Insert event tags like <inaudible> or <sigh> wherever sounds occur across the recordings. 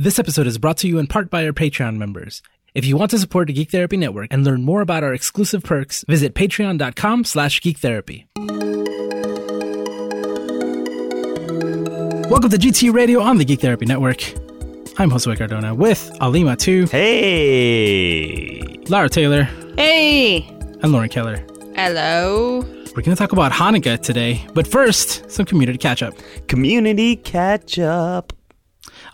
This episode is brought to you in part by our Patreon members. If you want to support the Geek Therapy Network and learn more about our exclusive perks, visit patreon.com slash geektherapy. Welcome to GT Radio on the Geek Therapy Network. I'm Josue Cardona with Ali Mattu, Hey! Lara Taylor, Hey! and Lauren Keller. Hello. We're going to talk about Hanukkah today, but first, some community catch up. Community catch up.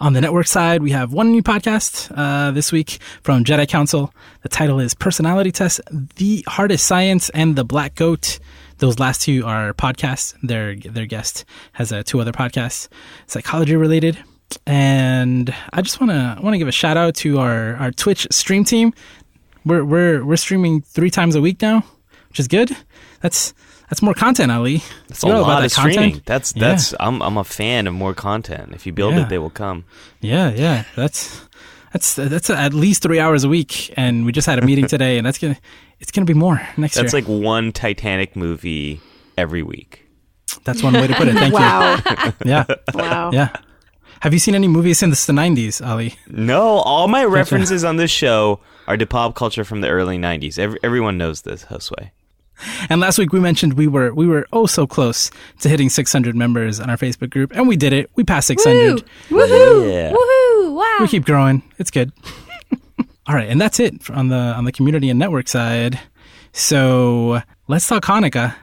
On the network side, we have one new podcast uh, this week from Jedi Council. The title is Personality Test, The Hardest Science, and The Black Goat. Those last two are podcasts. Their their guest has uh, two other podcasts, psychology related. And I just want to want to give a shout out to our, our Twitch stream team. We're we're we're streaming three times a week now, which is good. That's that's more content, Ali. That's You a know about lot that of streaming. content? That's Yeah. that's I'm I'm a fan of more content. If you build Yeah. it, they will come. Yeah, yeah, that's that's that's at least three hours a week, and we just had a meeting <laughs> today, and that's gonna it's gonna be more next That's year. That's like one Titanic movie every week. that's one way to put it. Thank Wow. you. <laughs> Yeah, wow. yeah. Have you seen any movies since the '90s, Ali? No, all my references on this show are to pop culture from the early '90s. Every, everyone knows this, Josue. And last week we mentioned we were we were oh so close to hitting 600 members on our Facebook group, and we did it. We passed 600. Woohoo! Yeah. Woohoo! Wow. We keep growing. It's good. <laughs> All right, and that's it on the on the community and network side. So let's talk Hanukkah.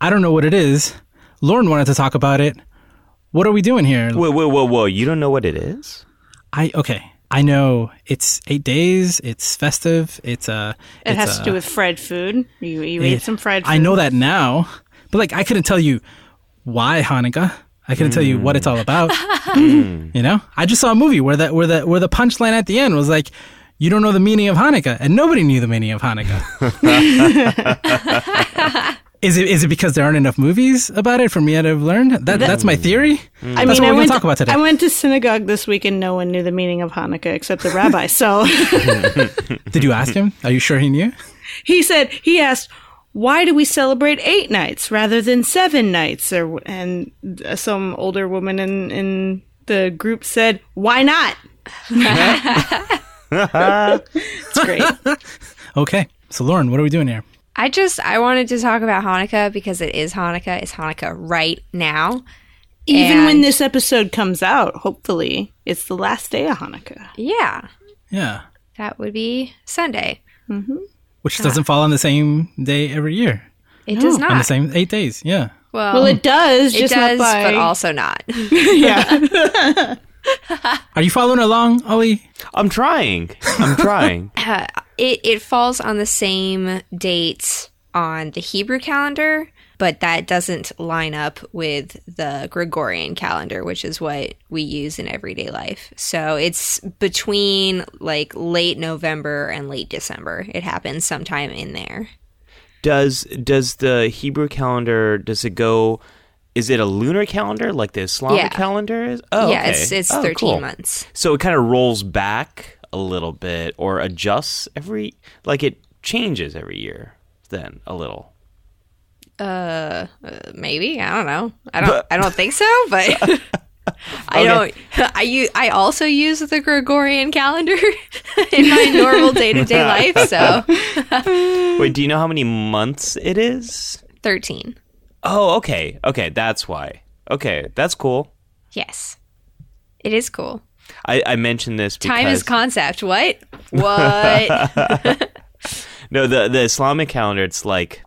I don't know what it is. Lauren wanted to talk about it. What are we doing here? Whoa, whoa, whoa, whoa! You don't know what it is? I okay. I know it's eight days. It's festive. It's uh It it's, has uh, to do with fried food. You, you it- ate some fried food. I know that now, but like I couldn't tell you why Hanukkah. I couldn't tell you what it's all about. <laughs> You know, I just saw a movie where that where the where the punchline at the end was like, "You don't know the meaning of Hanukkah," and nobody knew the meaning of Hanukkah. <laughs> <laughs> is it is it because there aren't enough movies about it for me to have learned? That that's my theory. Mm. I That's what mean, we're I gonna went talk to, about today. I went to synagogue this week and no one knew the meaning of Hanukkah except the rabbi. <laughs> So <laughs> Did you ask him? Are you sure he knew? <laughs> he said, he asked, why do we celebrate eight nights rather than seven nights? Or And some older woman in, in the group said, why not? it's great. Okay, so Lauren, what are we doing here? I just I wanted to talk about Hanukkah because it is Hanukkah. It's Hanukkah right now. Even when this episode comes out, hopefully, it's the last day of Hanukkah. Yeah, Yeah, that would be Sunday. Mm-hmm. which ah. doesn't fall on the same day every year. It does not. On the same eight days. Yeah. Well, Well, it does, it does, not by. but also not. <laughs> yeah. <laughs> <laughs> Are you following along, Ali? I'm trying. I'm trying. <laughs> it it falls on the same date on the Hebrew calendar, but that doesn't line up with the Gregorian calendar, which is what we use in everyday life. So it's between like late November and late December. It happens sometime in there. does does the Hebrew calendar does it go? Is it a lunar calendar like the Islamic Yeah. calendar is? Oh, yeah, okay. it's it's Oh, 13 cool. months. So it kind of rolls back a little bit or adjusts every like it changes every year then a little. Uh, maybe I don't know. I don't. I don't think so. But <laughs> I don't. I use. I also use the Gregorian calendar <laughs> in my normal day to day life. So Wait, do you know how many months it is? thirteen. Oh, okay. Okay, that's why. Okay, that's cool. Yes, it is cool. I, I mentioned this because Time is concept. What? <laughs> What? <laughs> no the the Islamic calendar. It's like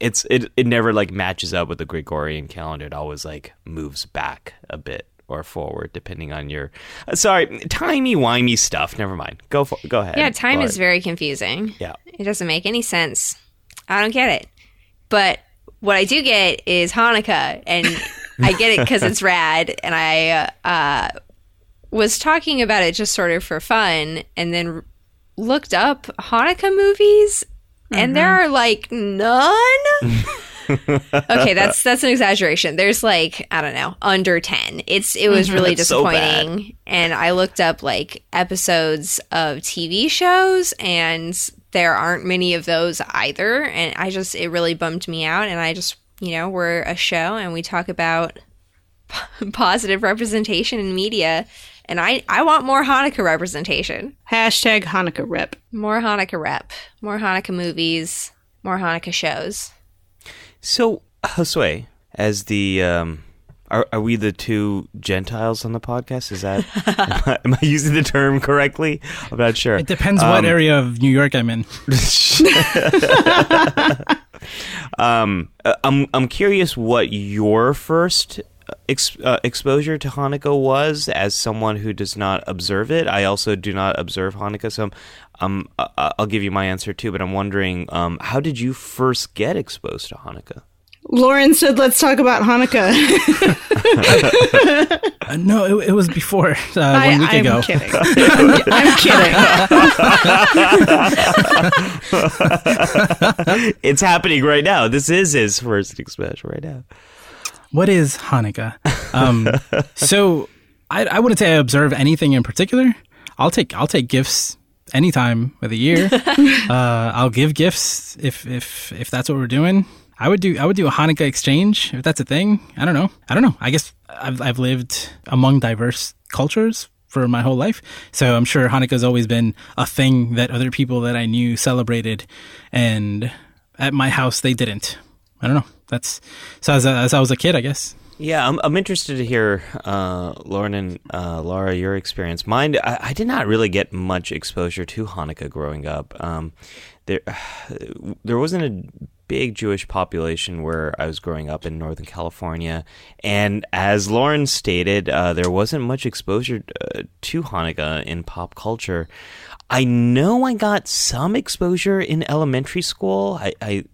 it's it it never like matches up with the Gregorian calendar. It always like moves back a bit or forward depending on your. Uh, sorry, timey wimey stuff. Never mind. Go for, go ahead. yeah, time is very confusing. Yeah. It doesn't make any sense. I don't get it. But what I do get is Hanukkah, and I get it because it's <laughs> rad. And I uh, uh, was talking about it just sort of for fun, and then looked up Hanukkah movies, and there mm-hmm. are like none. <laughs> okay, that's that's an exaggeration. There's like I don't know, under ten. It's it was mm-hmm. really That's so disappointing. and I looked up like episodes of TV shows, and there aren't many of those either. And I just it really bummed me out. And I just you know we're a show, and we talk about <laughs> positive representation in media, and I I want more Hanukkah representation. Hashtag Hanukkah rep. More Hanukkah rep. More Hanukkah movies. More Hanukkah shows. So, Josue, as the um, are are we the two Gentiles on the podcast? Is that am, I, am I using the term correctly? I'm not sure. It depends what Um, area of New York I'm in. <laughs> um, uh, I'm I'm curious what your first ex- uh, exposure to Hanukkah was as someone who does not observe it. I also do not observe Hanukkah, so um, uh, I'll give you my answer too. But I'm wondering, um, how did you first get exposed to Hanukkah? Lauren said, "Let's talk about Hanukkah." <laughs> Uh, no, it, it was before uh, one I, week I'm ago. kidding. I'm, <laughs> I'm kidding. <laughs> it's happening right now. This is his first exposure right now. What is Hanukkah? Um, so I, I wouldn't say I observe anything in particular. I'll take I'll take gifts anytime of the year. uh, I'll give gifts if if if that's what we're doing. I would do I would do a Hanukkah exchange if that's a thing. I don't know. I don't know. I guess I've I've lived among diverse cultures for my whole life, so I'm sure Hanukkah's always been a thing that other people that I knew celebrated, and at my house they didn't. I don't know. That's so as, as I was a kid, I guess. Yeah, I'm, I'm interested to hear, uh, Lauren and uh, Laura, your experience. Mine, I, I did not really get much exposure to Hanukkah growing up. Um, there, <sighs> there wasn't a big Jewish population where I was growing up in Northern California, and as Lauren stated, uh, there wasn't much exposure uh, to Hanukkah in pop culture. I know I got some exposure in elementary school. I, I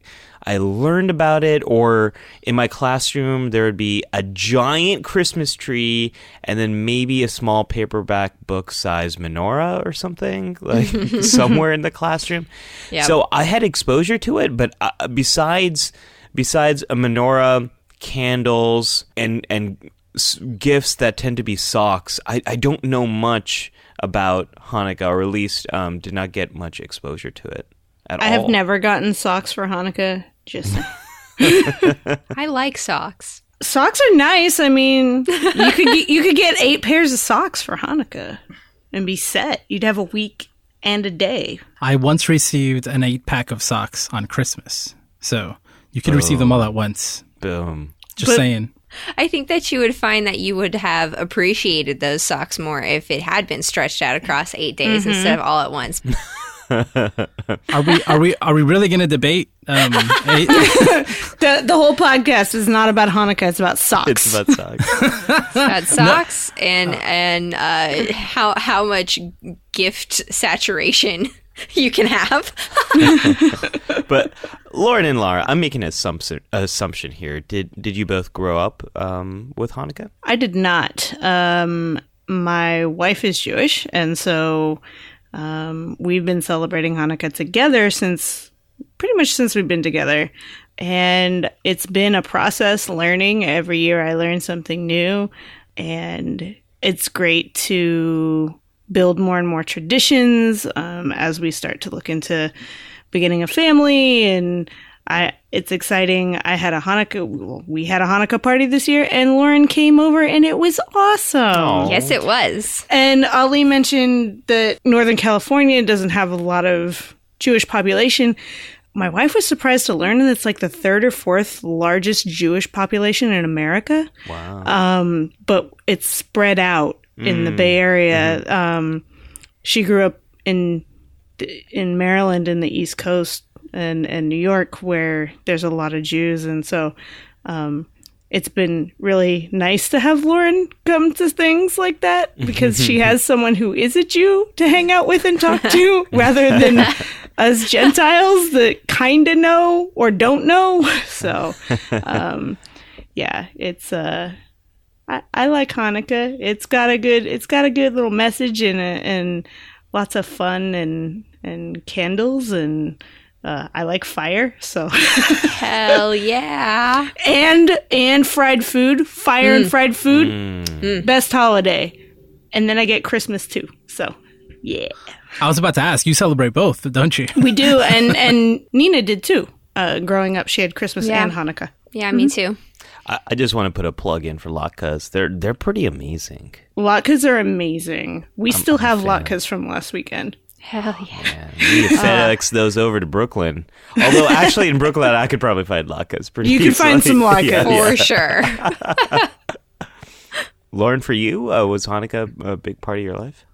I learned about it, or in my classroom, there would be a giant Christmas tree and then maybe a small paperback book size menorah or something, <laughs> like <laughs> somewhere in the classroom. Yeah. So I had exposure to it, but uh, besides besides a menorah, candles, and and s- gifts that tend to be socks, I, I don't know much about Hanukkah, or at least um, did not get much exposure to it at I all. have never gotten socks for Hanukkah. Just <laughs> <laughs> I like socks. socks are nice. I mean, you could get, you could get eight pairs of socks for Hanukkah and be set. You'd have a week and a day. I once received an eight pack of socks on Christmas, so you could receive them all at once. Boom. Just But- saying. I think that you would find that you would have appreciated those socks more if it had been stretched out across eight days mm-hmm. instead of all at once. <laughs> Are we are we are we really going to debate? Um, <laughs> The the whole podcast is not about Hanukkah. It's about socks. It's about socks. <laughs> Got socks and and uh, how how much gift saturation <laughs> you can have. but Lauren and Lara, I'm making an assumption, assumption here. Did did you both grow up um, with Hanukkah? I did not. Um, my wife is Jewish, and so um, we've been celebrating Hanukkah together since pretty much since we've been together. And it's been a process learning. Every year I learn something new, and it's great to build more and more traditions um, as we start to look into beginning a family and I it's exciting. I had a Hanukkah we had a Hanukkah party this year and Lauren came over and it was awesome. yes, it was. And Ali mentioned that Northern California doesn't have a lot of Jewish population. My wife was surprised to learn that it's like the third or fourth largest Jewish population in America. Wow. Um, but it's spread out in the Bay Area. Um, she grew up in in Maryland in the East Coast and and New York where there's a lot of Jews, and so um, it's been really nice to have Lauren come to things like that <laughs> because she has someone who is a Jew to hang out with and talk to <laughs> rather than us Gentiles that kind of know or don't know. <laughs> So, um, yeah, it's uh, I, I like Hanukkah. It's got a good it's got a good little message and and lots of fun and and candles and uh, I like fire. So Hell <laughs> yeah. and and fried food, fire and fried food, Mm. best holiday. And then I get Christmas too. So yeah, I was about to ask. You celebrate both, don't you? we do. <laughs> And and Nina did too. Uh, growing up, she had Christmas Yeah. and Hanukkah. Yeah, me too. I, I just want to put a plug in for latkes. They're they're pretty amazing. Latkes are amazing. We still have a fan. latkes from last weekend. Hell yeah. Yeah, we need to <laughs> FedEx those over to Brooklyn. Although actually in Brooklyn I could probably find latkes pretty You can find some <laughs> latkes. Yeah, yeah. For sure. <laughs> Lauren, for you, uh, was Hanukkah a big part of your life?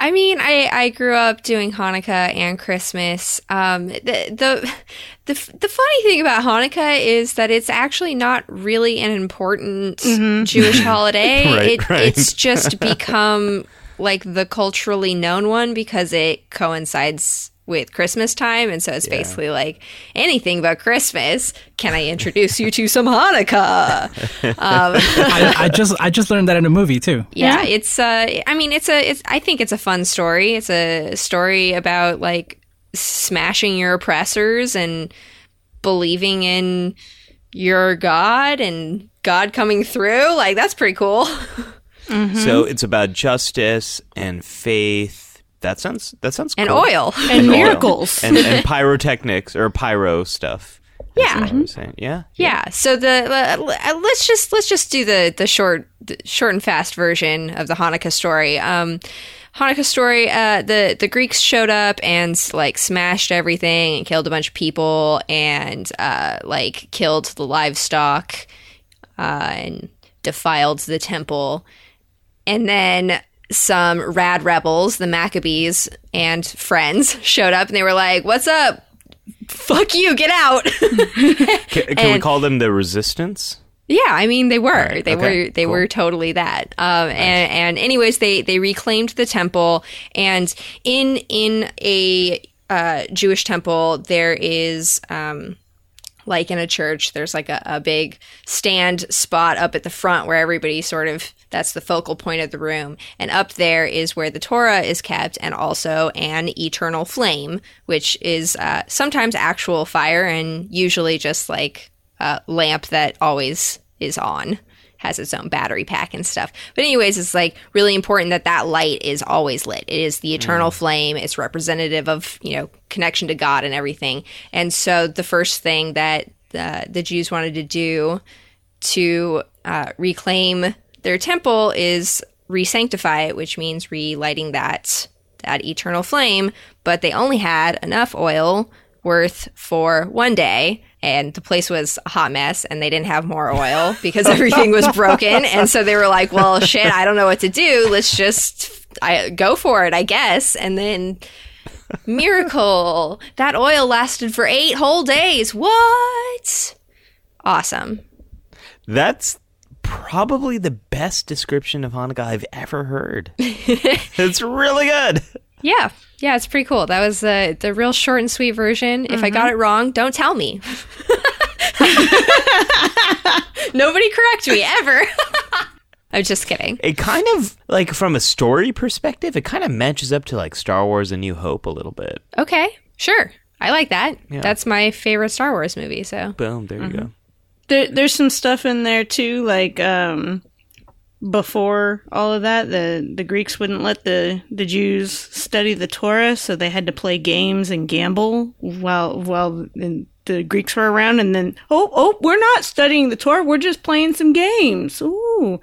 I mean, I, I grew up doing Hanukkah and Christmas. Um, the, the the the funny thing about Hanukkah is that it's actually not really an important Jewish holiday. Right, it, right. It's just become like the culturally known one because it coincides with Christmas time, and so it's basically like anything but Christmas. Can I introduce you to some Hanukkah? <laughs> I, I just I just learned that in a movie too. yeah, it's uh i mean it's a it's i think it's a fun story it's a story about like smashing your oppressors and believing in your god and god coming through like that's pretty cool <laughs> So it's about justice and faith. That sounds that sounds and cool. oil And oil. miracles. and, and <laughs> pyrotechnics or pyro stuff. Yeah. what I was saying. Yeah. yeah so the uh, let's just let's just do the the short the short and fast version of the hanukkah story um Hanukkah story. Uh, the the Greeks showed up and like smashed everything and killed a bunch of people and uh, like killed the livestock uh, and defiled the temple. And then some rad rebels, the Maccabees and friends, <laughs> showed up and they were like, "What's up? Fuck you! Get out!" <laughs> Can, can we call them the resistance? Yeah, I mean they were. Right, They okay, were they cool. were totally that. Um and, and anyways they they reclaimed the temple and in in a uh Jewish temple there is um like in a church there's like a, a big stand spot up at the front where everybody sort of that's the focal point of the room. And up there is where the torah is kept and also an eternal flame which is uh, sometimes actual fire and usually just like a lamp that always is on has its own battery pack and stuff. But anyways it's like really important that that light is always lit. It is the eternal flame. It's representative of you know connection to god and everything. And so the first thing that the, the jews wanted to do to uh, reclaim their temple is re-sanctify it which means relighting that that eternal flame but they only had enough oil worth for one day and the place was a hot mess and they didn't have more oil <laughs> because everything was broken. And so they were like well shit i don't know what to do. Let's just I, go for it i guess. And then miracle. That oil lasted for eight whole days. What? Awesome. That's probably the best description of Hanukkah I've ever heard. <laughs> it's really good. yeah yeah it's pretty cool that was the the real short and sweet version if i got mm-hmm. it wrong don't tell me <laughs> nobody correct me ever <laughs> i'm just kidding It kind of like from a story perspective, it kind of matches up to like Star Wars: A New Hope a little bit. Okay, sure. I like that. Yeah. That's my favorite Star Wars movie. So Boom, there you go. Mm-hmm. There, there's some stuff in there too, like um, before all of that, the the Greeks wouldn't let the the Jews study the Torah, so they had to play games and gamble while while the, the Greeks were around. And then, oh, oh, we're not studying the Torah; we're just playing some games. Ooh,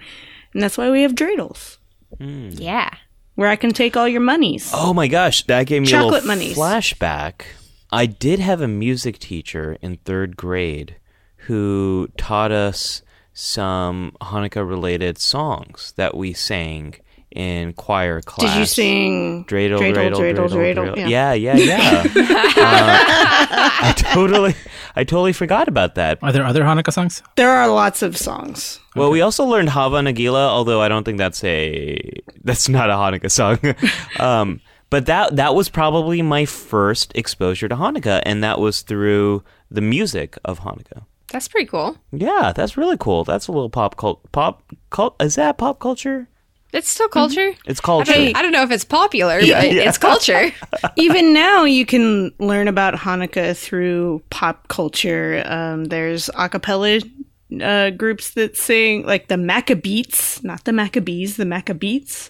and that's why we have dreidels, yeah, where I can take all your monies. Oh my gosh, that gave me a little monies. flashback. I did have a music teacher in third grade who taught us some Hanukkah related songs that we sang in choir class. Did you sing Dreidel, dreidel, dreidel, dreidel, dreidel, dreidel? Yeah, yeah, yeah. <laughs> Uh, I totally, I totally forgot about that. Are there other Hanukkah songs? There are lots of songs. Well, we also learned Hava Nagila, although I don't think that's a that's not a Hanukkah song. <laughs> um, but that that was probably my first exposure to Hanukkah, and that was through the music of Hanukkah. That's pretty cool. Yeah, that's really cool. That's a little pop cult. Pop cult is that pop culture? It's still culture. It's I culture. don't, I don't know if it's popular, Yeah, but yeah. it's culture. <laughs> Even now, you can learn about Hanukkah through pop culture. Um, there's a cappella uh, groups that sing, like the Maccabeats, not the Maccabees, the Maccabeats,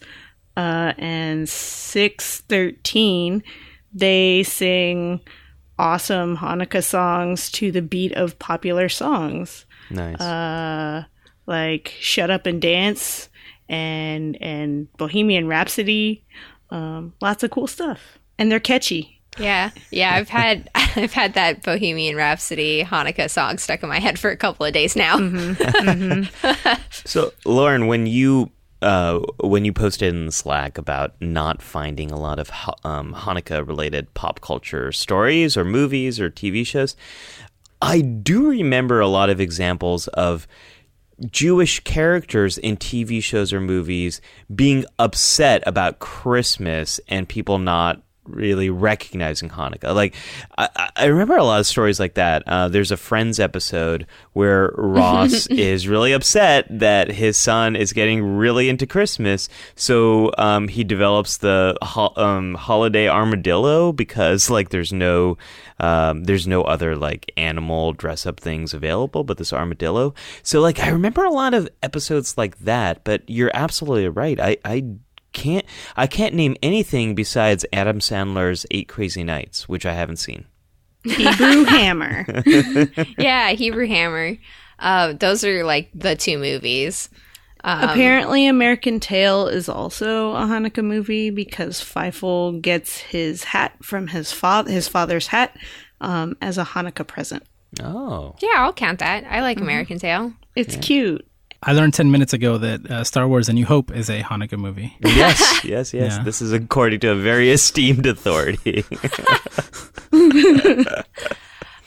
uh, and 613. They sing awesome Hanukkah songs to the beat of popular songs. Nice. uh, like Shut Up and Dance and and Bohemian Rhapsody. Um, lots of cool stuff, and they're catchy. Yeah, yeah. I've had <laughs> I've had that Bohemian Rhapsody Hanukkah song stuck in my head for a couple of days now. <laughs> So, Lauren, when you uh, when you posted in Slack about not finding a lot of um, Hanukkah related pop culture stories or movies or TV shows, I do remember a lot of examples of Jewish characters in TV shows or movies being upset about Christmas and people not really recognizing Hanukkah. Like, I, I- remember a lot of stories like that. Uh, there's a Friends episode where <laughs> Ross is really upset that his son is getting really into Christmas, so um, he develops the ho- um, holiday armadillo because like there's no um, there's no other like animal dress up things available but this armadillo. So like I remember a lot of episodes like that. But you're absolutely right. I I can't I can't name anything besides Adam Sandler's Eight Crazy Nights, which I haven't seen. Hebrew <laughs> Hammer. <laughs> yeah, Hebrew Hammer. Uh, those are like the two movies. Apparently, American Tail is also a Hanukkah movie because Fievel gets his hat from his father, his father's hat, um, as a Hanukkah present. Oh, Yeah, I'll count that. I like American Tail. It's cute. I learned 10 minutes ago that uh, Star Wars A New Hope is a Hanukkah movie. yes, <laughs> yes, yes. Yeah. This is according to a very esteemed authority. <laughs>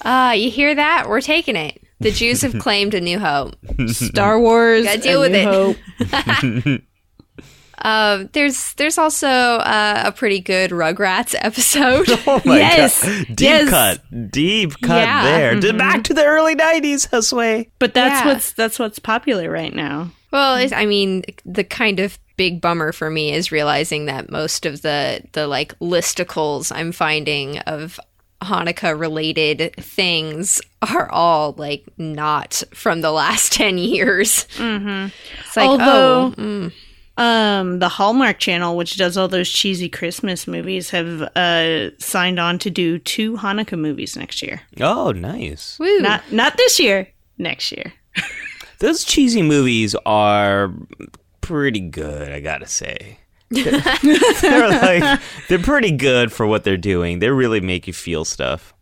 Uh, you hear that? We're taking it. The Jews have <laughs> claimed a new hope. Star Wars. Gotta deal A with New it. Hope. Uh, there's there's also uh, a pretty good Rugrats <laughs> episode. <laughs> oh my Yes, god, deep yes. cut, deep cut Yeah. there. To- Back to the early '90s, Josue. But that's Yeah. what's that's what's popular right now. Well, it's, I mean, the kind of big bummer for me is realizing that most of the the like listicles I'm finding of Hanukkah related things are all like not from the last <laughs> 10 years. Mm-hmm. It's like, Although- oh, mm. Um, the Hallmark Channel, which does all those cheesy Christmas movies, have uh, signed on to do two Hanukkah movies next year. Oh, nice. woo. Not not this year, next year. <laughs> Those cheesy movies are pretty good, I gotta say. <laughs> <laughs> they're like they're pretty good for what they're doing. They really make you feel stuff.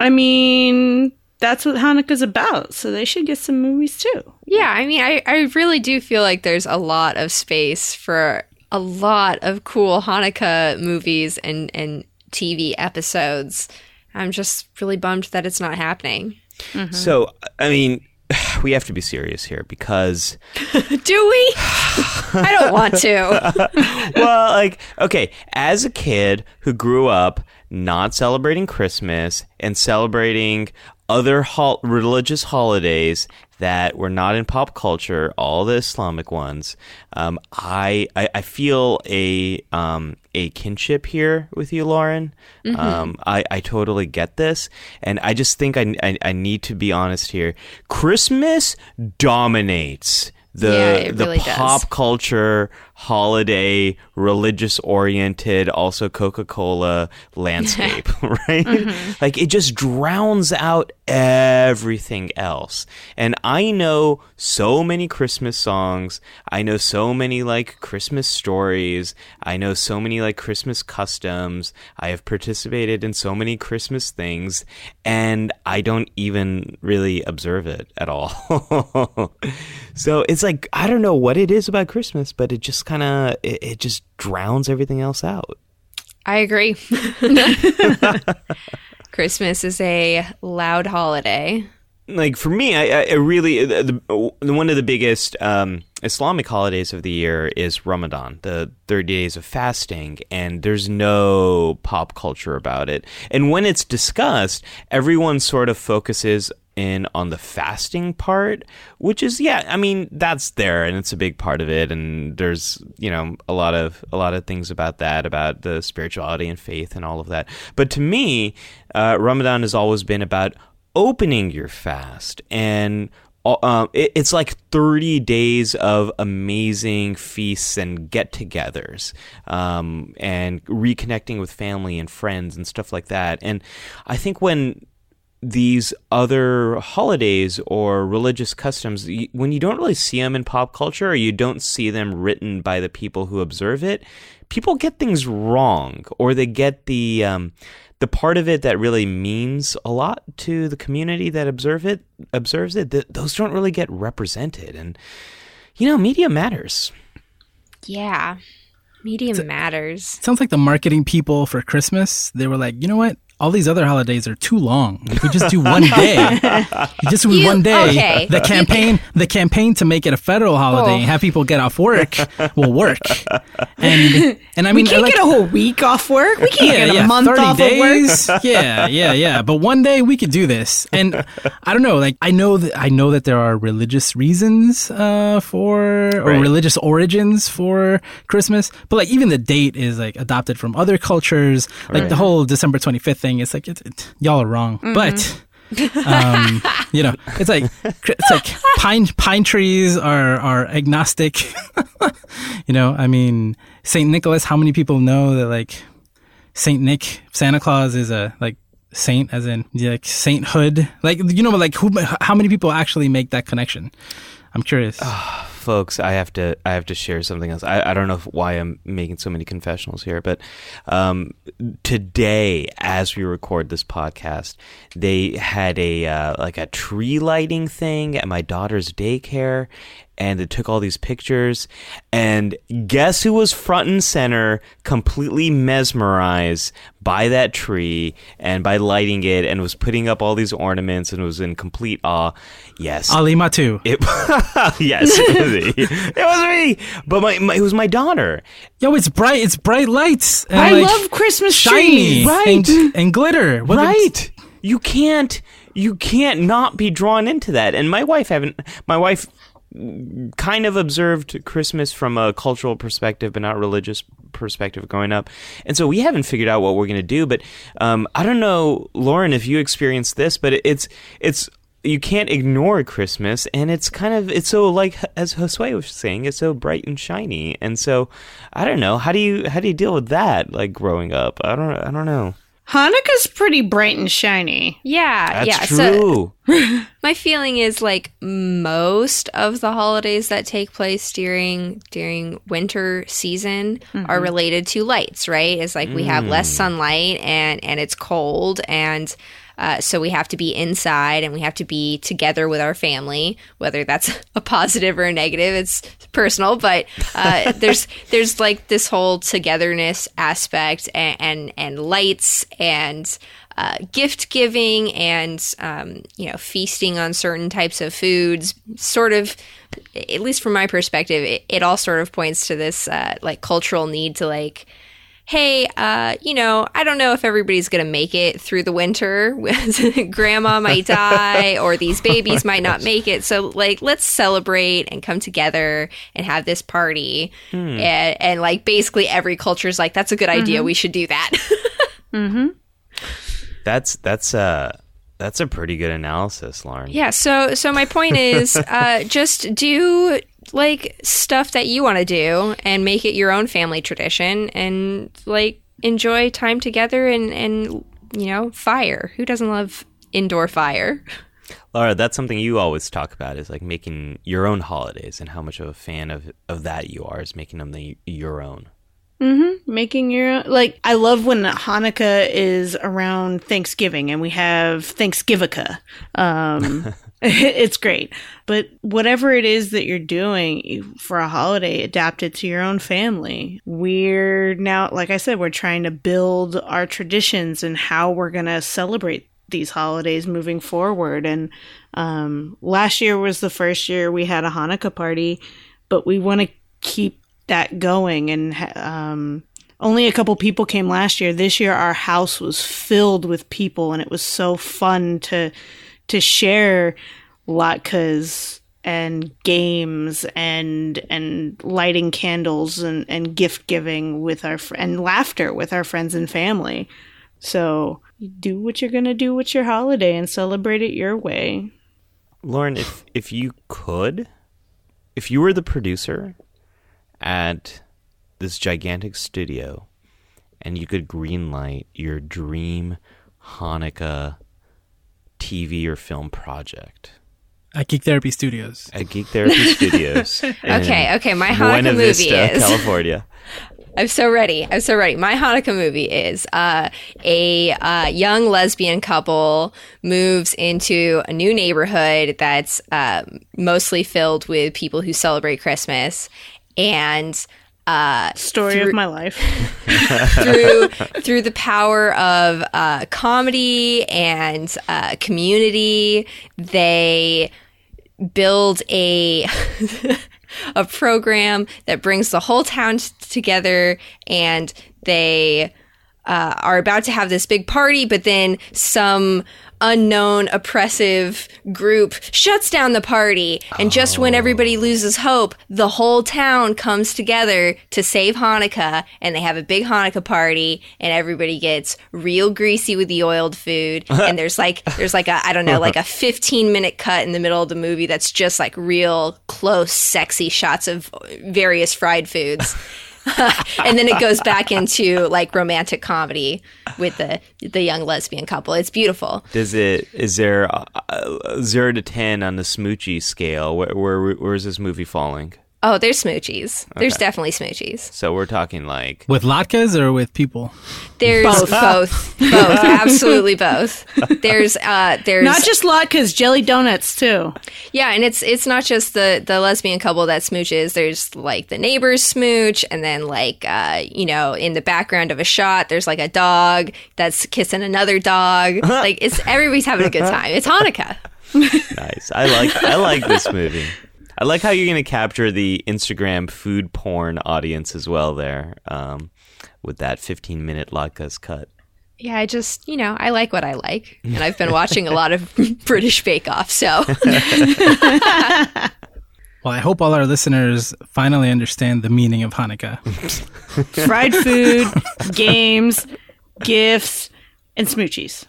I mean, that's what Hanukkah's about, so they should get some movies too. Yeah, I mean, I, I really do feel like there's a lot of space for a lot of cool Hanukkah movies and, and TV episodes. I'm just really bummed that it's not happening. Mm-hmm. So, I mean, <sighs> we have to be serious here because <laughs> Do we? I don't want to. <laughs> well, like, okay, as a kid who grew up not celebrating Christmas and celebrating other hol- religious holidays that were not in pop culture, all the Islamic ones, um, I, I I feel a um, a kinship here with you, Lauren. Um, I I totally get this, and I just think I I, I need to be honest here. Christmas dominates the Yeah, the really does. pop culture holiday religious oriented also coca-cola landscape <laughs> <laughs> right? Mm-hmm. like it just drowns out everything else. And i know so many christmas songs. I know so many like christmas stories. I know so many like christmas customs. I have participated in so many christmas things and i don't even really observe it at all. <laughs> So it's like i don't know what it is about christmas but it just kind of it, it just drowns everything else out I agree. <laughs> <laughs> Christmas is a loud holiday. like for me, I, I- I really the, the, one of the biggest um, Islamic holidays of the year is Ramadan, the thirty days of fasting, and there's no pop culture about it. And when it's discussed, everyone sort of focuses in on the fasting part, which is yeah, I mean that's there and it's a big part of it, and there's you know a lot of a lot of things about that, about the spirituality and faith and all of that. But to me, uh, Ramadan has always been about opening your fast and uh, it, it's like 30 days of amazing feasts and get-togethers um, and reconnecting with family and friends and stuff like that and i think when these other holidays or religious customs, when you don't really see them in pop culture or you don't see them written by the people who observe it, people get things wrong or they get the um, the part of it that really means a lot to the community that observe it observes it. Th- those don't really get represented, and you know, media matters. Yeah. Medium matters. Sounds like the marketing people for Christmas. They were like, you know what? All these other holidays are too long. If we just do one <laughs> day, just do You- one day. okay. The campaign, the campaign to make it a federal holiday Oh. and have people get off work will work. <laughs> And and I mean, we can't like, get a whole week off work. We can't yeah, get a yeah, month 30 off of work. days. yeah, yeah, yeah. But one day we could do this. And I don't know, like I know that I know that there are religious reasons uh for or Right. religious origins for Christmas, but like even the date is like adopted from other cultures. Like the whole December 25th thing, it's like it, it, y'all are wrong. But <laughs> um, you know, it's like it's like pine pine trees are are agnostic. <laughs> you know, I mean, Saint Nicholas. How many people know that like Saint Nick, Santa Claus is a like saint, as in like sainthood? Like you know, but like who? How many people actually make that connection? I'm curious. Folks i have to i have to share something else. I, I don't know if, why i'm making so many confessionals here but um, today as we record this podcast they had a uh, like a tree lighting thing at my daughter's daycare and they took all these pictures and guess who was front and center completely mesmerized by that tree and by lighting it and was putting up all these ornaments and was in complete awe yes Ali Mattu. it, <laughs> yes, it was me. It was me. But my, my it was my daughter. Yo, it's bright. It's bright lights. And I like, love Christmas shiny trees. Right. and, and glitter. What Right. You can't you can't not be drawn into that. And my wife haven't my wife kind of observed Christmas from a cultural perspective, but not religious perspective growing up. And so we haven't figured out what we're going to do. But um, I don't know, Lauren, if you experienced this, but it's it's you can't ignore Christmas, and it's kind of it's so like as Josue was saying, it's so bright and shiny. And so I don't know how do you how do you deal with that like growing up? I don't I don't know. Hanukkah's pretty bright and shiny. Yeah, That's yeah. So <laughs> my feeling is like most of the holidays that take place during during winter season are mm-hmm. related to lights, right? It's like we have less mm. sunlight and and it's cold and uh, so we have to be inside and we have to be together with our family, whether that's <laughs> a positive or a negative. It's personal, but uh, <laughs> there's there's like this whole togetherness aspect and and, and lights and uh, gift giving and um, you know feasting on certain types of foods sort of at least from my perspective it, it all sort of points to this uh, like cultural need to like hey uh, you know i don't know if everybody's gonna make it through the winter <laughs> grandma might <laughs> die or these <laughs> babies might not make it. So like let's celebrate and come together and have this party. And, and like basically every culture is like that's a good idea. We should do that. That's that's uh that's a pretty good analysis, Lauren. Yeah, so so my point is uh just do like stuff that you want to do and make it your own family tradition and like enjoy time together and and you know, fire. Who doesn't love indoor fire? Laura, that's something you always talk about is like making your own holidays and how much of a fan of of that you are is making them the, your own. Mm-hmm. Making your own, like I love when Hanukkah is around Thanksgiving and we have Thanksgivukkah. Um, <laughs> <laughs> it's great, but whatever it is that you're doing for a holiday, adapt it to your own family. We're now, like I said, we're trying to build our traditions and how we're gonna celebrate these holidays moving forward. And um, last year was the first year we had a Hanukkah party, but we want to keep that going. And um, only a couple people came last year. This year, our house was filled with people, and it was so fun to to share latkes and games and and lighting candles and and gift giving with our fr- and laughter with our friends and family. So do what you're gonna do with your holiday and celebrate it your way. Lauren, if if you could, if you were the producer at this gigantic studio and you could greenlight your dream Hanukkah TV or film project At Geek Therapy Studios. at Geek Therapy Studios. <laughs> Okay, okay. My Buena Hanukkah movie Vista, is. California. <laughs> I'm so ready. I'm so ready. My Hanukkah movie is uh, a uh, young lesbian couple moves into a new neighborhood that's uh, mostly filled with people who celebrate Christmas, and Story of my life. <laughs> through through the power of uh, comedy and uh, community, they build a <laughs> a program that brings the whole town t- together, and they uh, are about to have this big party, but then some unknown oppressive group shuts down the party. And just when everybody oh. loses hope the whole town comes together to save hanukkah. And they have a big hanukkah party. And everybody gets real greasy with the oiled food. <laughs> And there's like there's like a i don't know like a 15 minute cut in the middle of the movie that's just like real close sexy shots of various fried foods <laughs> <laughs> and then it goes back into like romantic comedy with the the young lesbian couple. It's beautiful. Does it? Is there uh, uh, zero to ten on the smoochy scale? Where, where where is this movie falling? Oh, there's smoochies. There's definitely smoochies. So we're talking like With latkes or with people? There's both, both, <laughs> both, absolutely both. There's uh, there's Not just latkes, jelly donuts too. yeah, and it's it's not just the the lesbian couple that smooches. There's like the neighbors smooch, and then like uh, you know in the background of a shot, there's like a dog that's kissing another dog. <laughs> like it's everybody's having a good time. It's Hanukkah. nice. I like I like this movie. I like how you're going to capture the Instagram food porn audience as well there, um, with that 15 minute latkes cut. Yeah, I just, you know, I like what I like. And I've been watching a lot of <laughs> British Bake Off, so <laughs> Well, I hope all our listeners finally understand the meaning of Hanukkah. <laughs> Fried food, games, gifts, and smoochies.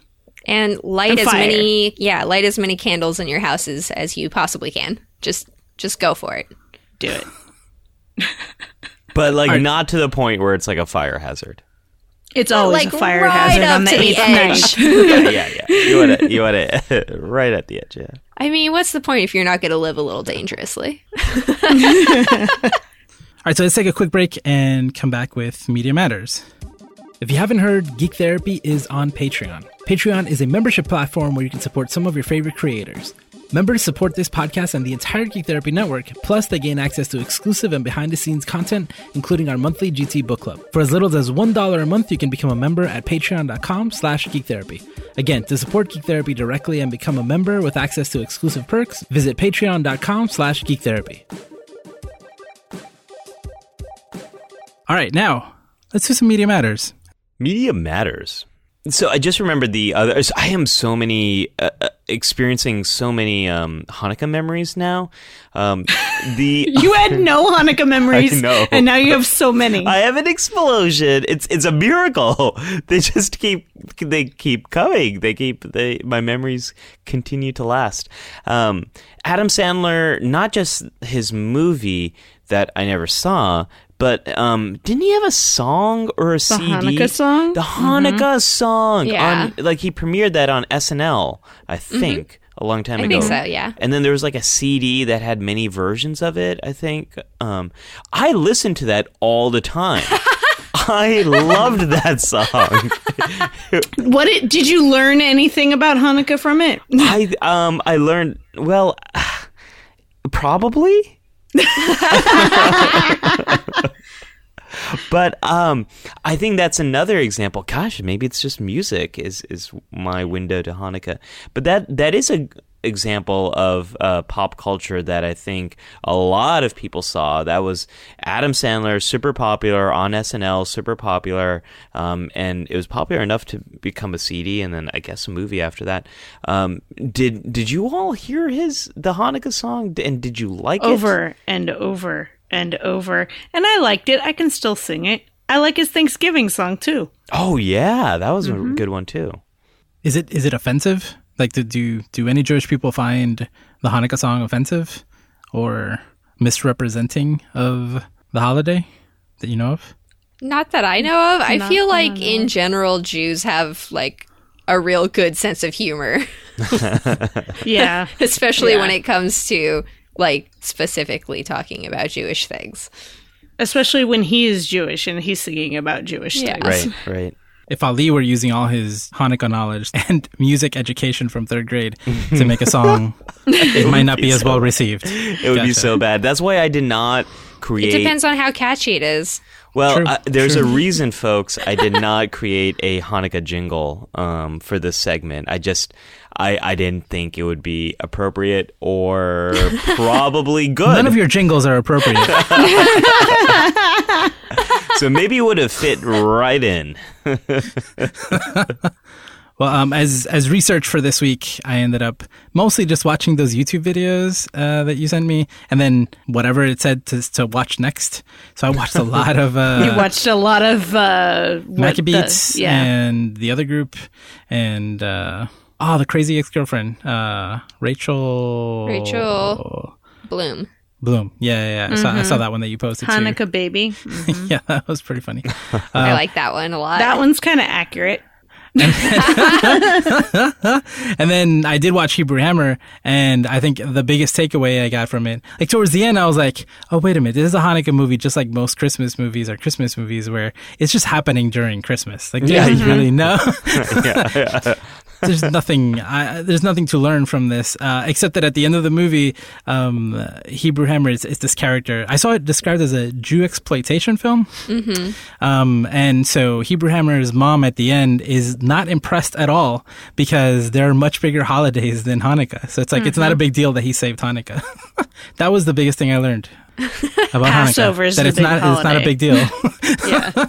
and light And as fire. many yeah, light as many candles in your houses as you possibly can. Just just go for it. Do it. <laughs> But like not to the point where it's like a fire hazard. It's always like a fire right hazard on the to the eighth edge. night. <laughs> yeah, yeah, yeah. You want to, you want to, <laughs> right at the edge. Yeah. I mean, what's the point if you're not going to live a little dangerously? All right, so let's take a quick break and come back with Media Matters. If you haven't heard, Geek Therapy is on Patreon. Patreon is a membership platform where you can support some of your favorite creators. Members support this podcast and the entire Geek Therapy network, plus they gain access to exclusive and behind the scenes content, including our monthly GT book club. For as little as $1 a month, you can become a member at patreon.com slash geektherapy. Again, to support Geek Therapy directly and become a member with access to exclusive perks, visit patreon.com slash geektherapy. All right, now let's do some Media Matters. Media matters. So I just remembered the other. I am so many uh, uh, experiencing so many um, Hanukkah memories now. Um, the <laughs> You had <laughs> no Hanukkah memories, I know. and now you have so many. <laughs> I have an explosion. It's it's a miracle. They just keep they keep coming. They keep they my memories continue to last. Um, Adam Sandler, not just his movie that I never saw, but um, didn't he have a song or a CD? Hanukkah song? The Hanukkah song. Yeah. On, like he premiered that on SNL, I think. A long time I ago. think so, yeah. And then there was like a CD that had many versions of it, I think. Um, I listened to that all the time. <laughs> I loved that song. <laughs> what it, did you learn anything about Hanukkah from it? I um I learned well <sighs> probably <laughs> But um I think that's another example. Gosh, maybe it's just music is is my window to Hanukkah. But that that is a example of uh, pop culture that I think a lot of people saw. That was Adam Sandler, super popular on SNL, super popular, um, and it was popular enough to become a CD and then I guess a movie after that. Um, did did you all hear his the Hanukkah song and did you like it? over and over and over. And I liked it. I can still sing it. I like his Thanksgiving song too. Oh yeah, that was a good one too. Is it is it offensive? Like, do do, do any Jewish people find the Hanukkah song offensive or misrepresenting of the holiday that you know of? Not that I know of. I Not feel that I like in general Jews have like a real good sense of humor, <laughs> Yeah. <laughs> especially Yeah. when it comes to like specifically talking about Jewish things. Especially when he is Jewish and he's singing about Jewish Yeah. things. Right, right. If Ali were using all his Hanukkah knowledge <laughs> and music education from third grade to make a song, <laughs> it might not be as well <laughs> received. It would be so bad. That's why I did not create. It depends on how catchy it is. Well, uh, there's true. a reason, folks. I did <laughs> not create a Hanukkah jingle um, for this segment. I just, I, I didn't think it would be appropriate or <laughs> probably good. None of your jingles are appropriate. <laughs> so maybe it would have fit right in. Well, um, as as research for this week, I ended up mostly just watching those YouTube videos uh, that you sent me, and then whatever it said to to watch next. So I watched a lot of <laughs> uh, You watched a lot of uh what Maccabeats the- yeah. and the other group, and uh, oh, the crazy ex girlfriend, uh, Rachel Rachel. Bloom. Bloom. Yeah, yeah, yeah. I, saw, I Mm-hmm. saw that one that you posted too. Hanukkah baby. <laughs> yeah, that was pretty funny. I like that one a lot. That one's kind of accurate. <laughs> And then I did watch Hebrew Hammer, and I think the biggest takeaway I got from it, like towards the end, I was like, "Oh, wait a minute! This is a Hanukkah movie, just like most Christmas movies or Christmas movies, where it's just happening during Christmas. Like, Yeah. there's really mm-hmm. no, <laughs> yeah, yeah. <laughs> there's nothing, I, there's nothing to learn from this, uh, except that at the end of the movie, um, Hebrew Hammer is, is this character. I saw it described as a Jew exploitation film. Um, and so Hebrew Hammer's mom at the end is not impressed at all because there are much bigger holidays than Hanukkah. So it's like, it's not a big deal that he saved Hanukkah. <laughs> that was the biggest thing I learned <laughs> about Passover Hanukkah. is That the it's not, it's not a big deal. <laughs> Yeah.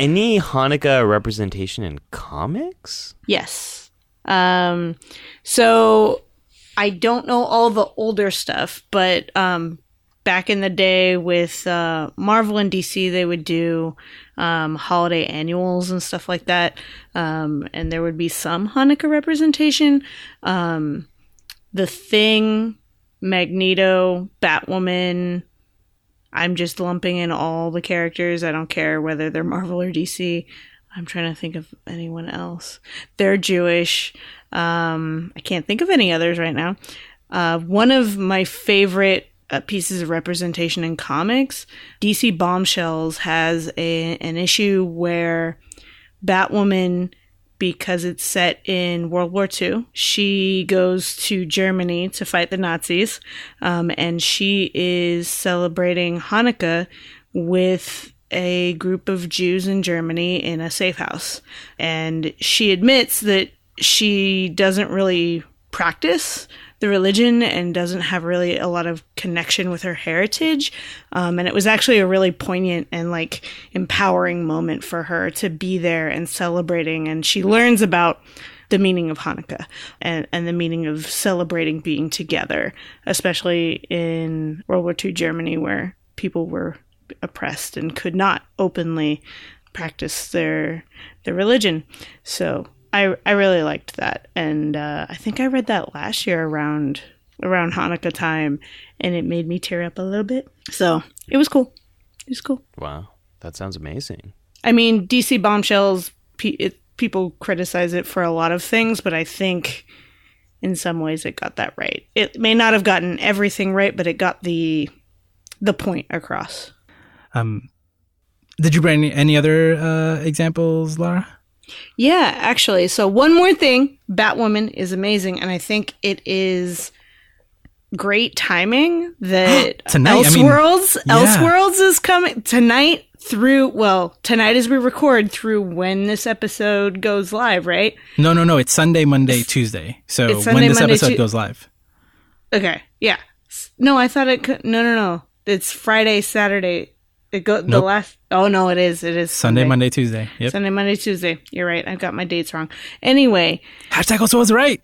Any Hanukkah representation in comics? yes. Um so I don't know all the older stuff, but um back in the day with uh Marvel and DC they would do um holiday annuals and stuff like that. Um and there would be some Hanukkah representation. Um The Thing, Magneto, Batwoman, I'm just lumping in all the characters. I don't care whether they're Marvel or DC. I'm trying to think of anyone else. They're Jewish. Um, I can't think of any others right now. Uh, one of my favorite uh, pieces of representation in comics, DC Bombshells has a, an issue where Batwoman, because it's set in World War II, she goes to Germany to fight the Nazis, um, and she is celebrating Hanukkah with a group of Jews in Germany in a safe house. And she admits that she doesn't really practice the religion and doesn't have really a lot of connection with her heritage. Um, and it was actually a really poignant and like empowering moment for her to be there and celebrating. And she learns about the meaning of Hanukkah and, and the meaning of celebrating being together, especially in World War II Germany, where people were oppressed and could not openly practice their their religion. So I I really liked that, and uh, I think I read that last year around around Hanukkah time, and it made me tear up a little bit. So it was cool. It was cool. Wow, that sounds amazing. I mean, DC Bombshells. Pe- it, people criticize it for a lot of things, but I think in some ways it got that right. It may not have gotten everything right, but it got the the point across. Um, did you bring any, any other uh, examples, Laura? Yeah, actually. So one more thing, Batwoman is amazing, and I think it is great timing that <gasps> Tonight, I mean, Elseworlds yeah. Elseworlds is coming tonight through well, tonight as we record through when this episode goes live, right? No, no, no. It's Sunday, Monday, Tuesday. So It's when this Monday, episode Tu- goes live. Okay. Yeah. No, I thought it could no no no. It's Friday, Saturday. It go the last Oh no, it is. It is Sunday, Monday, Tuesday. Yep. Sunday, Monday, Tuesday. You're right. I've got my dates wrong. Anyway, Hashtag also was right.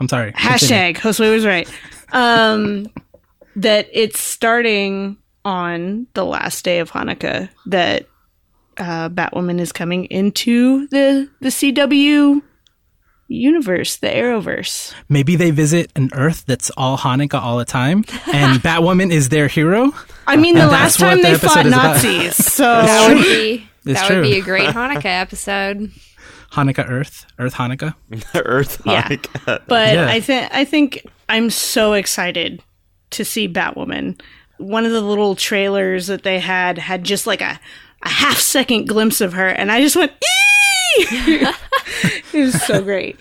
I'm sorry. Hashtag Josue was right. Um, that it's starting on the last day of Hanukkah. That uh, Batwoman is coming into the the CW universe, the Arrowverse. Maybe they visit an Earth that's all Hanukkah all the time, and <laughs> Batwoman is their hero. I mean, the last time the they fought. Nazis, <laughs> so That would be It's that true. would be a great Hanukkah episode. Hanukkah Earth, Earth Hanukkah. <laughs> Earth Yeah. But Yeah. I think I think I'm so excited to see Batwoman. One of the little trailers that they had had just like a, a half second glimpse of her, and I just went, "Ee!" <laughs> it was so great.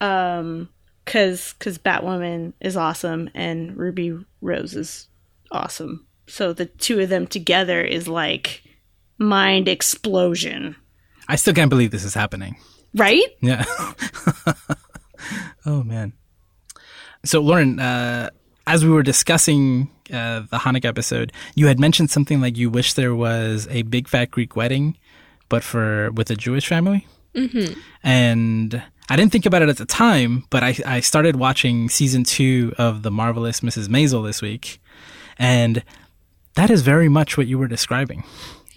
Um, cause cause Batwoman is awesome and Ruby Rose is awesome. So the two of them together is like mind explosion, I still can't believe this is happening. right? Yeah. <laughs> oh man. So Lauren, uh, as we were discussing uh, the Hanukkah episode, you had mentioned something like you wish there was a big fat Greek wedding, but for with a Jewish family. Mm-hmm. And I didn't think about it at the time, but I, I started watching season two of the marvelous Mrs. Maisel this week, and that is very much what you were describing.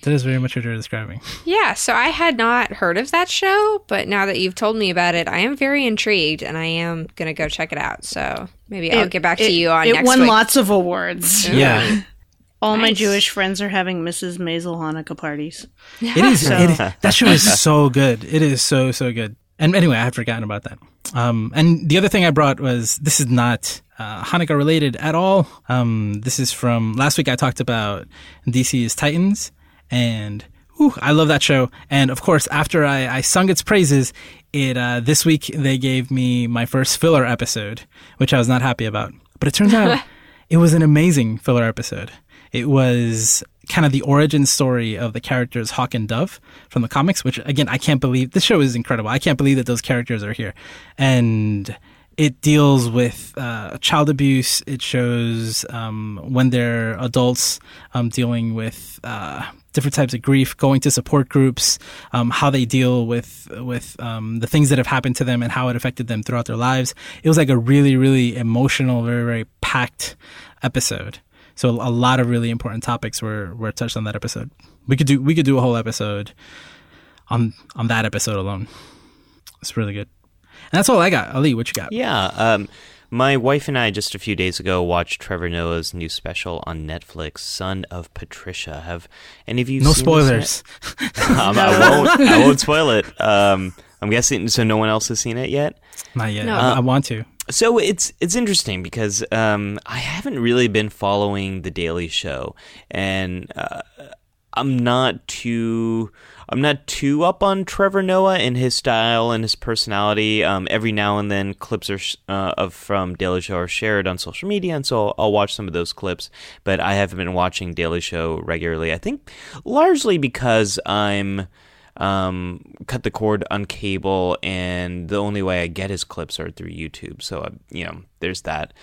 That is very much what you were describing. Yeah, so I had not heard of that show, but now that you've told me about it, I am very intrigued and I am going to go check it out. So maybe I'll get back to you on it next won week. lots of awards. Yeah. <laughs> All my Jewish friends are having Mrs. Maisel Hanukkah parties. It is. it, <laughs> that show is so good. It is so so good. And anyway, I had forgotten about that. Um, and the other thing I brought was this is not uh, Hanukkah related at all. Um, this is from last week. I talked about DC's Titans, and whew, I love that show. And of course, after I, I sung its praises, it uh, this week they gave me my first filler episode, which I was not happy about. But it turns out <laughs> it was an amazing filler episode. It was kind of the origin story of the characters Hawk and Dove from the comics, which again, I can't believe this show is incredible. I can't believe that those characters are here. And it deals with uh, child abuse. It shows um, when they're adults um, dealing with uh, different types of grief, going to support groups, um, how they deal with with um, the things that have happened to them and how it affected them throughout their lives. It was like a really, really emotional, very, very packed episode. So a lot of really important topics were were touched on that episode. We could do we could do a whole episode on on that episode alone. It's really good. And that's all I got. Ali, what you got? Yeah, um, my wife and I just a few days ago watched Trevor Noah's new special on Netflix, "Son of Patricia." Have any of you? No seen spoilers. this yet? <laughs> um, I won't. I won't <laughs> spoil it. Um, I'm guessing so. No one else has seen it yet. Not yet. No. I, I want to. So it's it's interesting because um, I haven't really been following the Daily Show, and uh, I'm not too I'm not too up on Trevor Noah and his style and his personality. Um, every now and then, clips are uh, of from Daily Show are shared on social media, and so I'll, I'll watch some of those clips. But I haven't been watching Daily Show regularly. I think largely because I'm um, cut the cord on cable, and the only way I get his clips are through YouTube. So, uh, you know, there's that.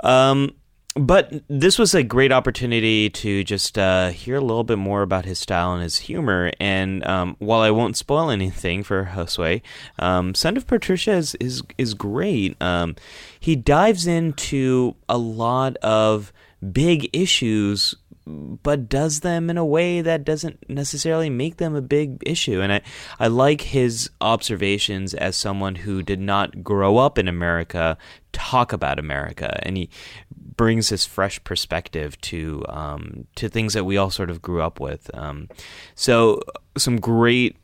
Um, but this was a great opportunity to just uh, hear a little bit more about his style and his humor. And um, while I won't spoil anything for Josue, um, Son of Patricia is is, is great. Um, he dives into a lot of big issues but does them in a way that doesn't necessarily make them a big issue. And I, I like his observations as someone who did not grow up in America talk about America, and he brings this fresh perspective to um, to things that we all sort of grew up with. Um, so some great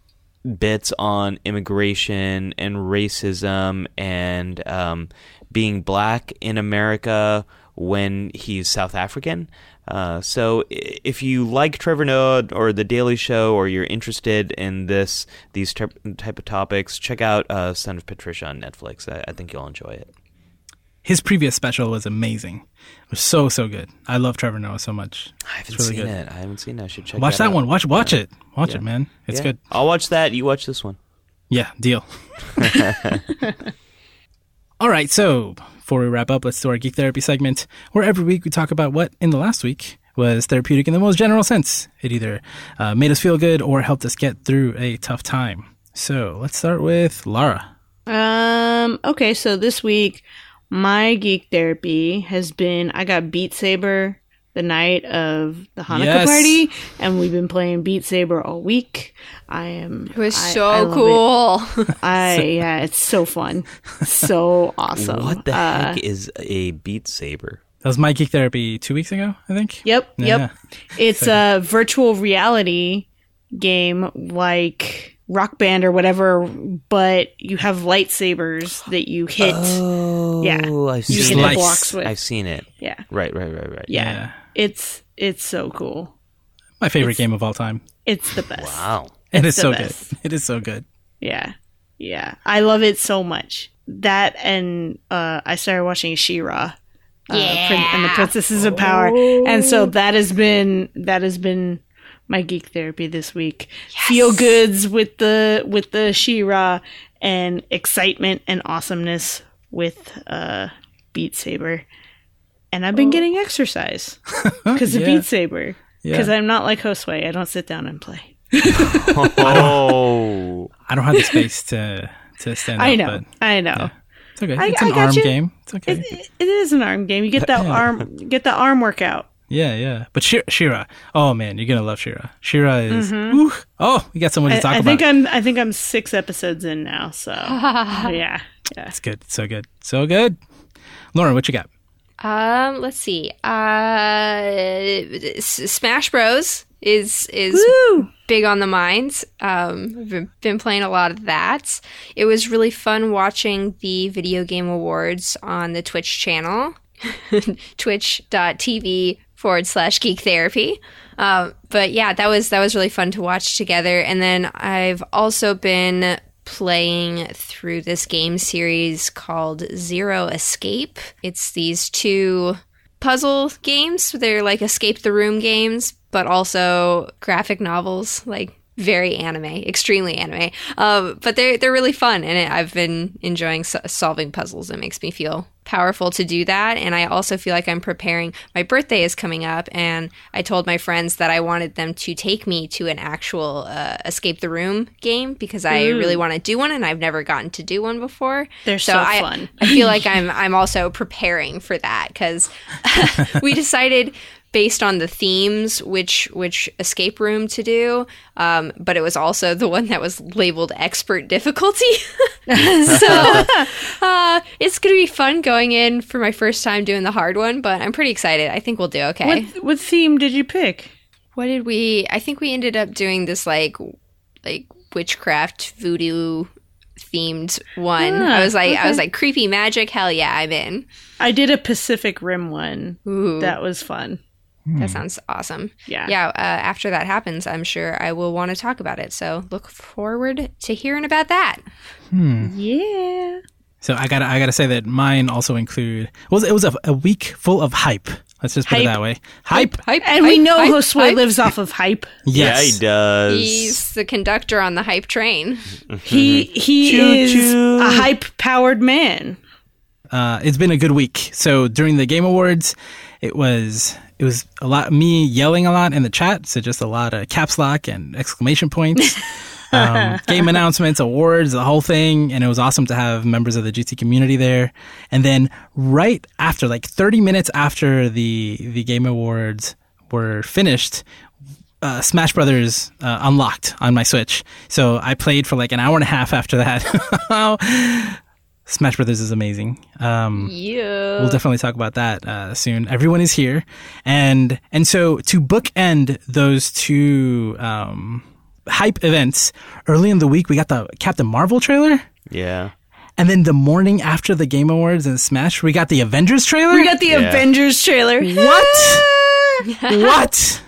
bits on immigration and racism and um, being black in America when he's South African. Uh, so if you like Trevor Noah or The Daily Show, or you're interested in this these type type of topics, check out uh, Son of Patricia on Netflix. I, I think you'll enjoy it. His previous special was amazing. It was so so good. I love Trevor Noah so much. I haven't really seen good. it. I haven't seen it. I should check. Watch that out. one. Watch watch it. Watch Yeah. it, man. It's Yeah. good. I'll watch that. You watch this one. Yeah, deal. <laughs> <laughs> All right, so before we wrap up, let's do our geek therapy segment, where every week we talk about what in the last week was therapeutic in the most general sense. It either uh, made us feel good or helped us get through a tough time. So let's start with Lara. Um. Okay. So this week, my geek therapy has been I got Beat Saber the night of the Hanukkah Yes. party, and we've been playing Beat Saber all week. I am. It was I- so I cool. it. <laughs> I yeah, it's so fun, so <laughs> awesome. what the Uh, heck is a Beat Saber? That was my geek therapy two weeks ago, I think. Yep. Yeah. Yep. It's a virtual reality game like rock band or whatever, but you have lightsabers that you hit. Oh, Yeah. I've you seen hit the it. blocks with. I've seen it. yeah, Right, right, right, right. yeah, Yeah. It's it's so cool. My favorite game of all time. It's the best. Wow. <laughs> It is the so best. good. It is so good. Yeah. Yeah. I love it so much. That and uh I started watching She-Ra. Uh, Prin- and the Princesses of Power. And so that has been that has been my geek therapy this week. Feel goods with the with the She-Ra and excitement and awesomeness with uh Beat Saber. And I've been getting exercise <laughs> because of Yeah. Beat Saber. Yeah. Because I'm not like Josue. I don't sit down and play. Oh. I don't have the space to to stand <laughs> I up, know. but I know. it's okay. I- it's an arm you. game. It's okay. It, it is an arm game. You get that <clears throat> arm, get the arm workout. Yeah, yeah. But She-Ra, She-Ra, oh man, you're gonna love She-Ra. She-Ra is. whew. oh, we got someone to Mm-hmm. I, talk I about. think I'm, I think I'm six episodes in now. So <laughs> yeah, yeah. it's good, so good, so good. Lauren, what you got? Um, let's see. Uh, Smash Bros is is Woo! big on the minds. Um, I've been- been playing a lot of that. It was really fun watching the video game awards on the Twitch channel, <laughs> twitch.tv forward slash geek therapy. Um, but yeah, that was that was really fun to watch together. And then I've also been playing through this game series called Zero Escape. It's these two puzzle games. They're like escape the room games, but also graphic novels, like very anime, extremely anime. Um, but they're they're really fun, and it, I've been enjoying so- solving puzzles. It makes me feel powerful to do that, and I also feel like I'm preparing. My birthday is coming up, and I told my friends that I wanted them to take me to an actual uh, escape the room game because I really want to do one, and I've never gotten to do one before. They're so I, fun. I feel like <laughs> I'm I'm also preparing for that because <laughs> we decided based on the themes which which escape room to do, um, but it was also the one that was labeled expert difficulty. <laughs> so <laughs> uh, it's gonna be fun going in for my first time doing the hard one, but I'm pretty excited. I think we'll do okay. What what theme did you pick? What did we? I think we ended up doing this like like witchcraft voodoo themed one. Ah, I was like, I was like creepy magic. Hell yeah, I'm in. I did a Pacific Rim one. Ooh, That was fun. That sounds awesome. Yeah. Yeah. Uh, after that happens, I'm sure I will want to talk about it. So look forward to hearing about that. Yeah. So I gotta, I gotta say that mine also include. Was it was a, a week full of hype. Let's just put it that way. Hype. Hype, And we know hype, Josue hype. lives off of hype. <laughs> Yeah, he does. He's the conductor on the hype train. He he is Choo-choo. a hype powered man. uh, it's been a good week. So during the Game Awards, it was it was a lot me yelling a lot in the chat. So just a lot of caps lock and exclamation points. <laughs> um, game announcements, awards, the whole thing, and it was awesome to have members of the GT community there. And then right after, like 30 minutes after the the Game Awards were finished, uh, Smash Brothers uh, unlocked on my Switch. So I played for like an hour and a half after that. <laughs> Smash Brothers is amazing. Um, Yeah. we'll definitely talk about that uh, soon. Everyone is here, and and so to bookend those two um, hype events, early in the week we got the Captain Marvel trailer, Yeah. and then the morning after the Game Awards and Smash, we got the Avengers trailer. We got the Yeah. Avengers trailer. what? <laughs> what?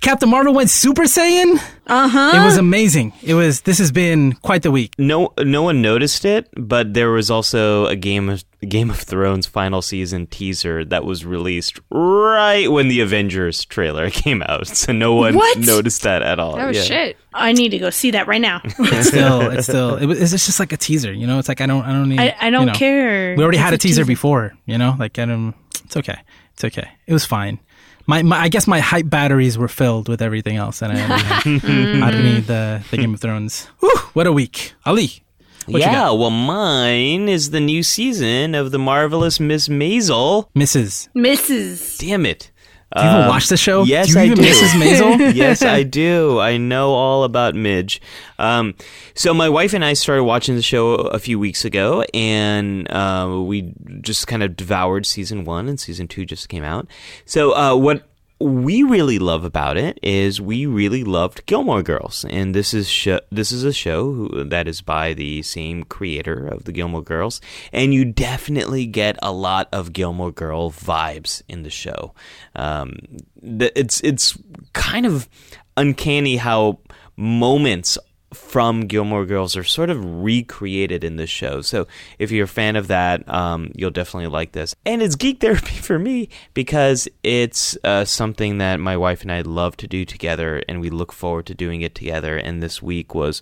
Captain Marvel went Super Saiyan. Uh huh. It was amazing. It was. This has been quite the week. No, no one noticed it, but there was also a Game of Game of Thrones final season teaser that was released right when the Avengers trailer <laughs> came out. So no one What? noticed that at all. Oh yeah. shit. I need to go see that right now. It's <laughs> still. It's still. It was. It's just like a teaser. You know. It's like I don't. I don't need. I, I don't know. care. We already had a It's teaser before, you know. Like, I don't. It's okay. It's okay. It was fine. My, my I guess my hype batteries were filled with everything else, and I didn't, need- I didn't need the the Game of Thrones. Whew, what a week, Ali. What you yeah, got? well, mine is the new season of the marvelous Miss Maisel. Mrs. Mrs. Damn it! Do you even Um, watch the show? Yes, do you I do. Mrs. Maisel? <laughs> yes, I <laughs> do. I know all about Midge. Um, so my wife and I started watching the show a few weeks ago, and uh, we just kind of devoured season one, and season two just came out. So uh, what we really love about it is we really loved Gilmore Girls, and this is this is a show who, that is by the same creator of the Gilmore Girls, and you definitely get a lot of Gilmore Girl vibes in the show. Um, it's it's kind of uncanny how moments from Gilmore Girls are sort of recreated in this show. So if you're a fan of that, um, you'll definitely like this. And it's geek therapy <laughs> for me because it's uh, something that my wife and I love to do together, and we look forward to doing it together. And this week was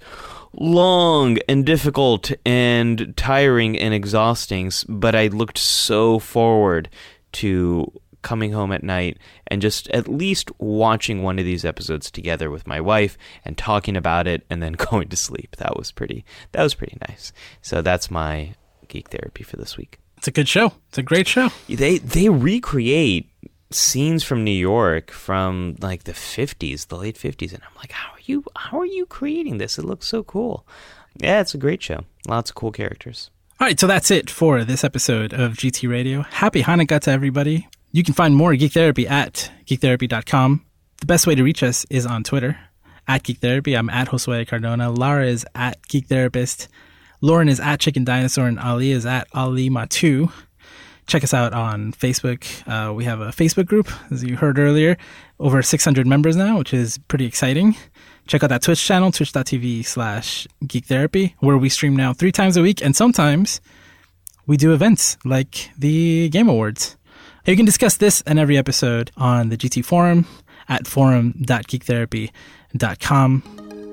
long and difficult and tiring and exhausting, but I looked so forward to coming home at night and just at least watching one of these episodes together with my wife and talking about it and then <laughs> going to sleep. That was pretty that was pretty nice. So that's my geek therapy for this week. It's a good show. It's a great show. They they recreate scenes from New York from like the 50s, the late 50s and I'm like, "How are you how are you creating this? It looks so cool." Yeah, it's a great show. Lots of cool characters. All right, so that's it for this episode of GT Radio. Happy Hanukkah to everybody. You can find more Geek Therapy at geektherapy.com. The best way to reach us is on Twitter at Geek Therapy. I'm at Josue Cardona. Lara is at Geek Therapist. Lauren is at Chicken Dinosaur, and Ali is at Ali Mattu. Check us out on Facebook. Uh, we have a Facebook group, as you heard earlier, over 600 members now, which is pretty exciting. Check out that Twitch channel, twitch.tv slash geek therapy, where we stream now three times a week, and sometimes we do events like the Game Awards. You can discuss this and every episode on the GT forum at forum.geektherapy.com.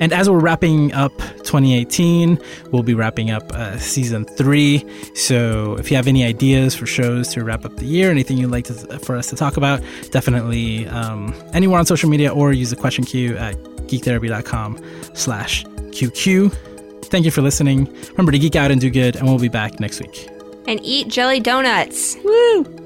And as we're wrapping up 2018, we'll be wrapping up uh, season three. So if you have any ideas for shows to wrap up the year, anything you'd like to, for us to talk about, definitely um, anywhere on social media or use the question queue at geektherapy.com slash QQ. Thank you for listening. Remember to geek out and do good, and we'll be back next week. And eat jelly donuts. Woo!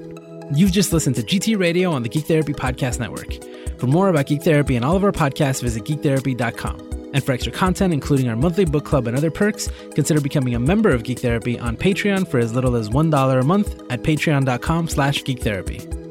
You've just listened to GT Radio on the Geek Therapy Podcast Network. For more about Geek Therapy and all of our podcasts, visit geektherapy.com. And for extra content, including our monthly book club and other perks, consider becoming a member of Geek Therapy on Patreon for as little as $1 a month at patreon.com slash geektherapy.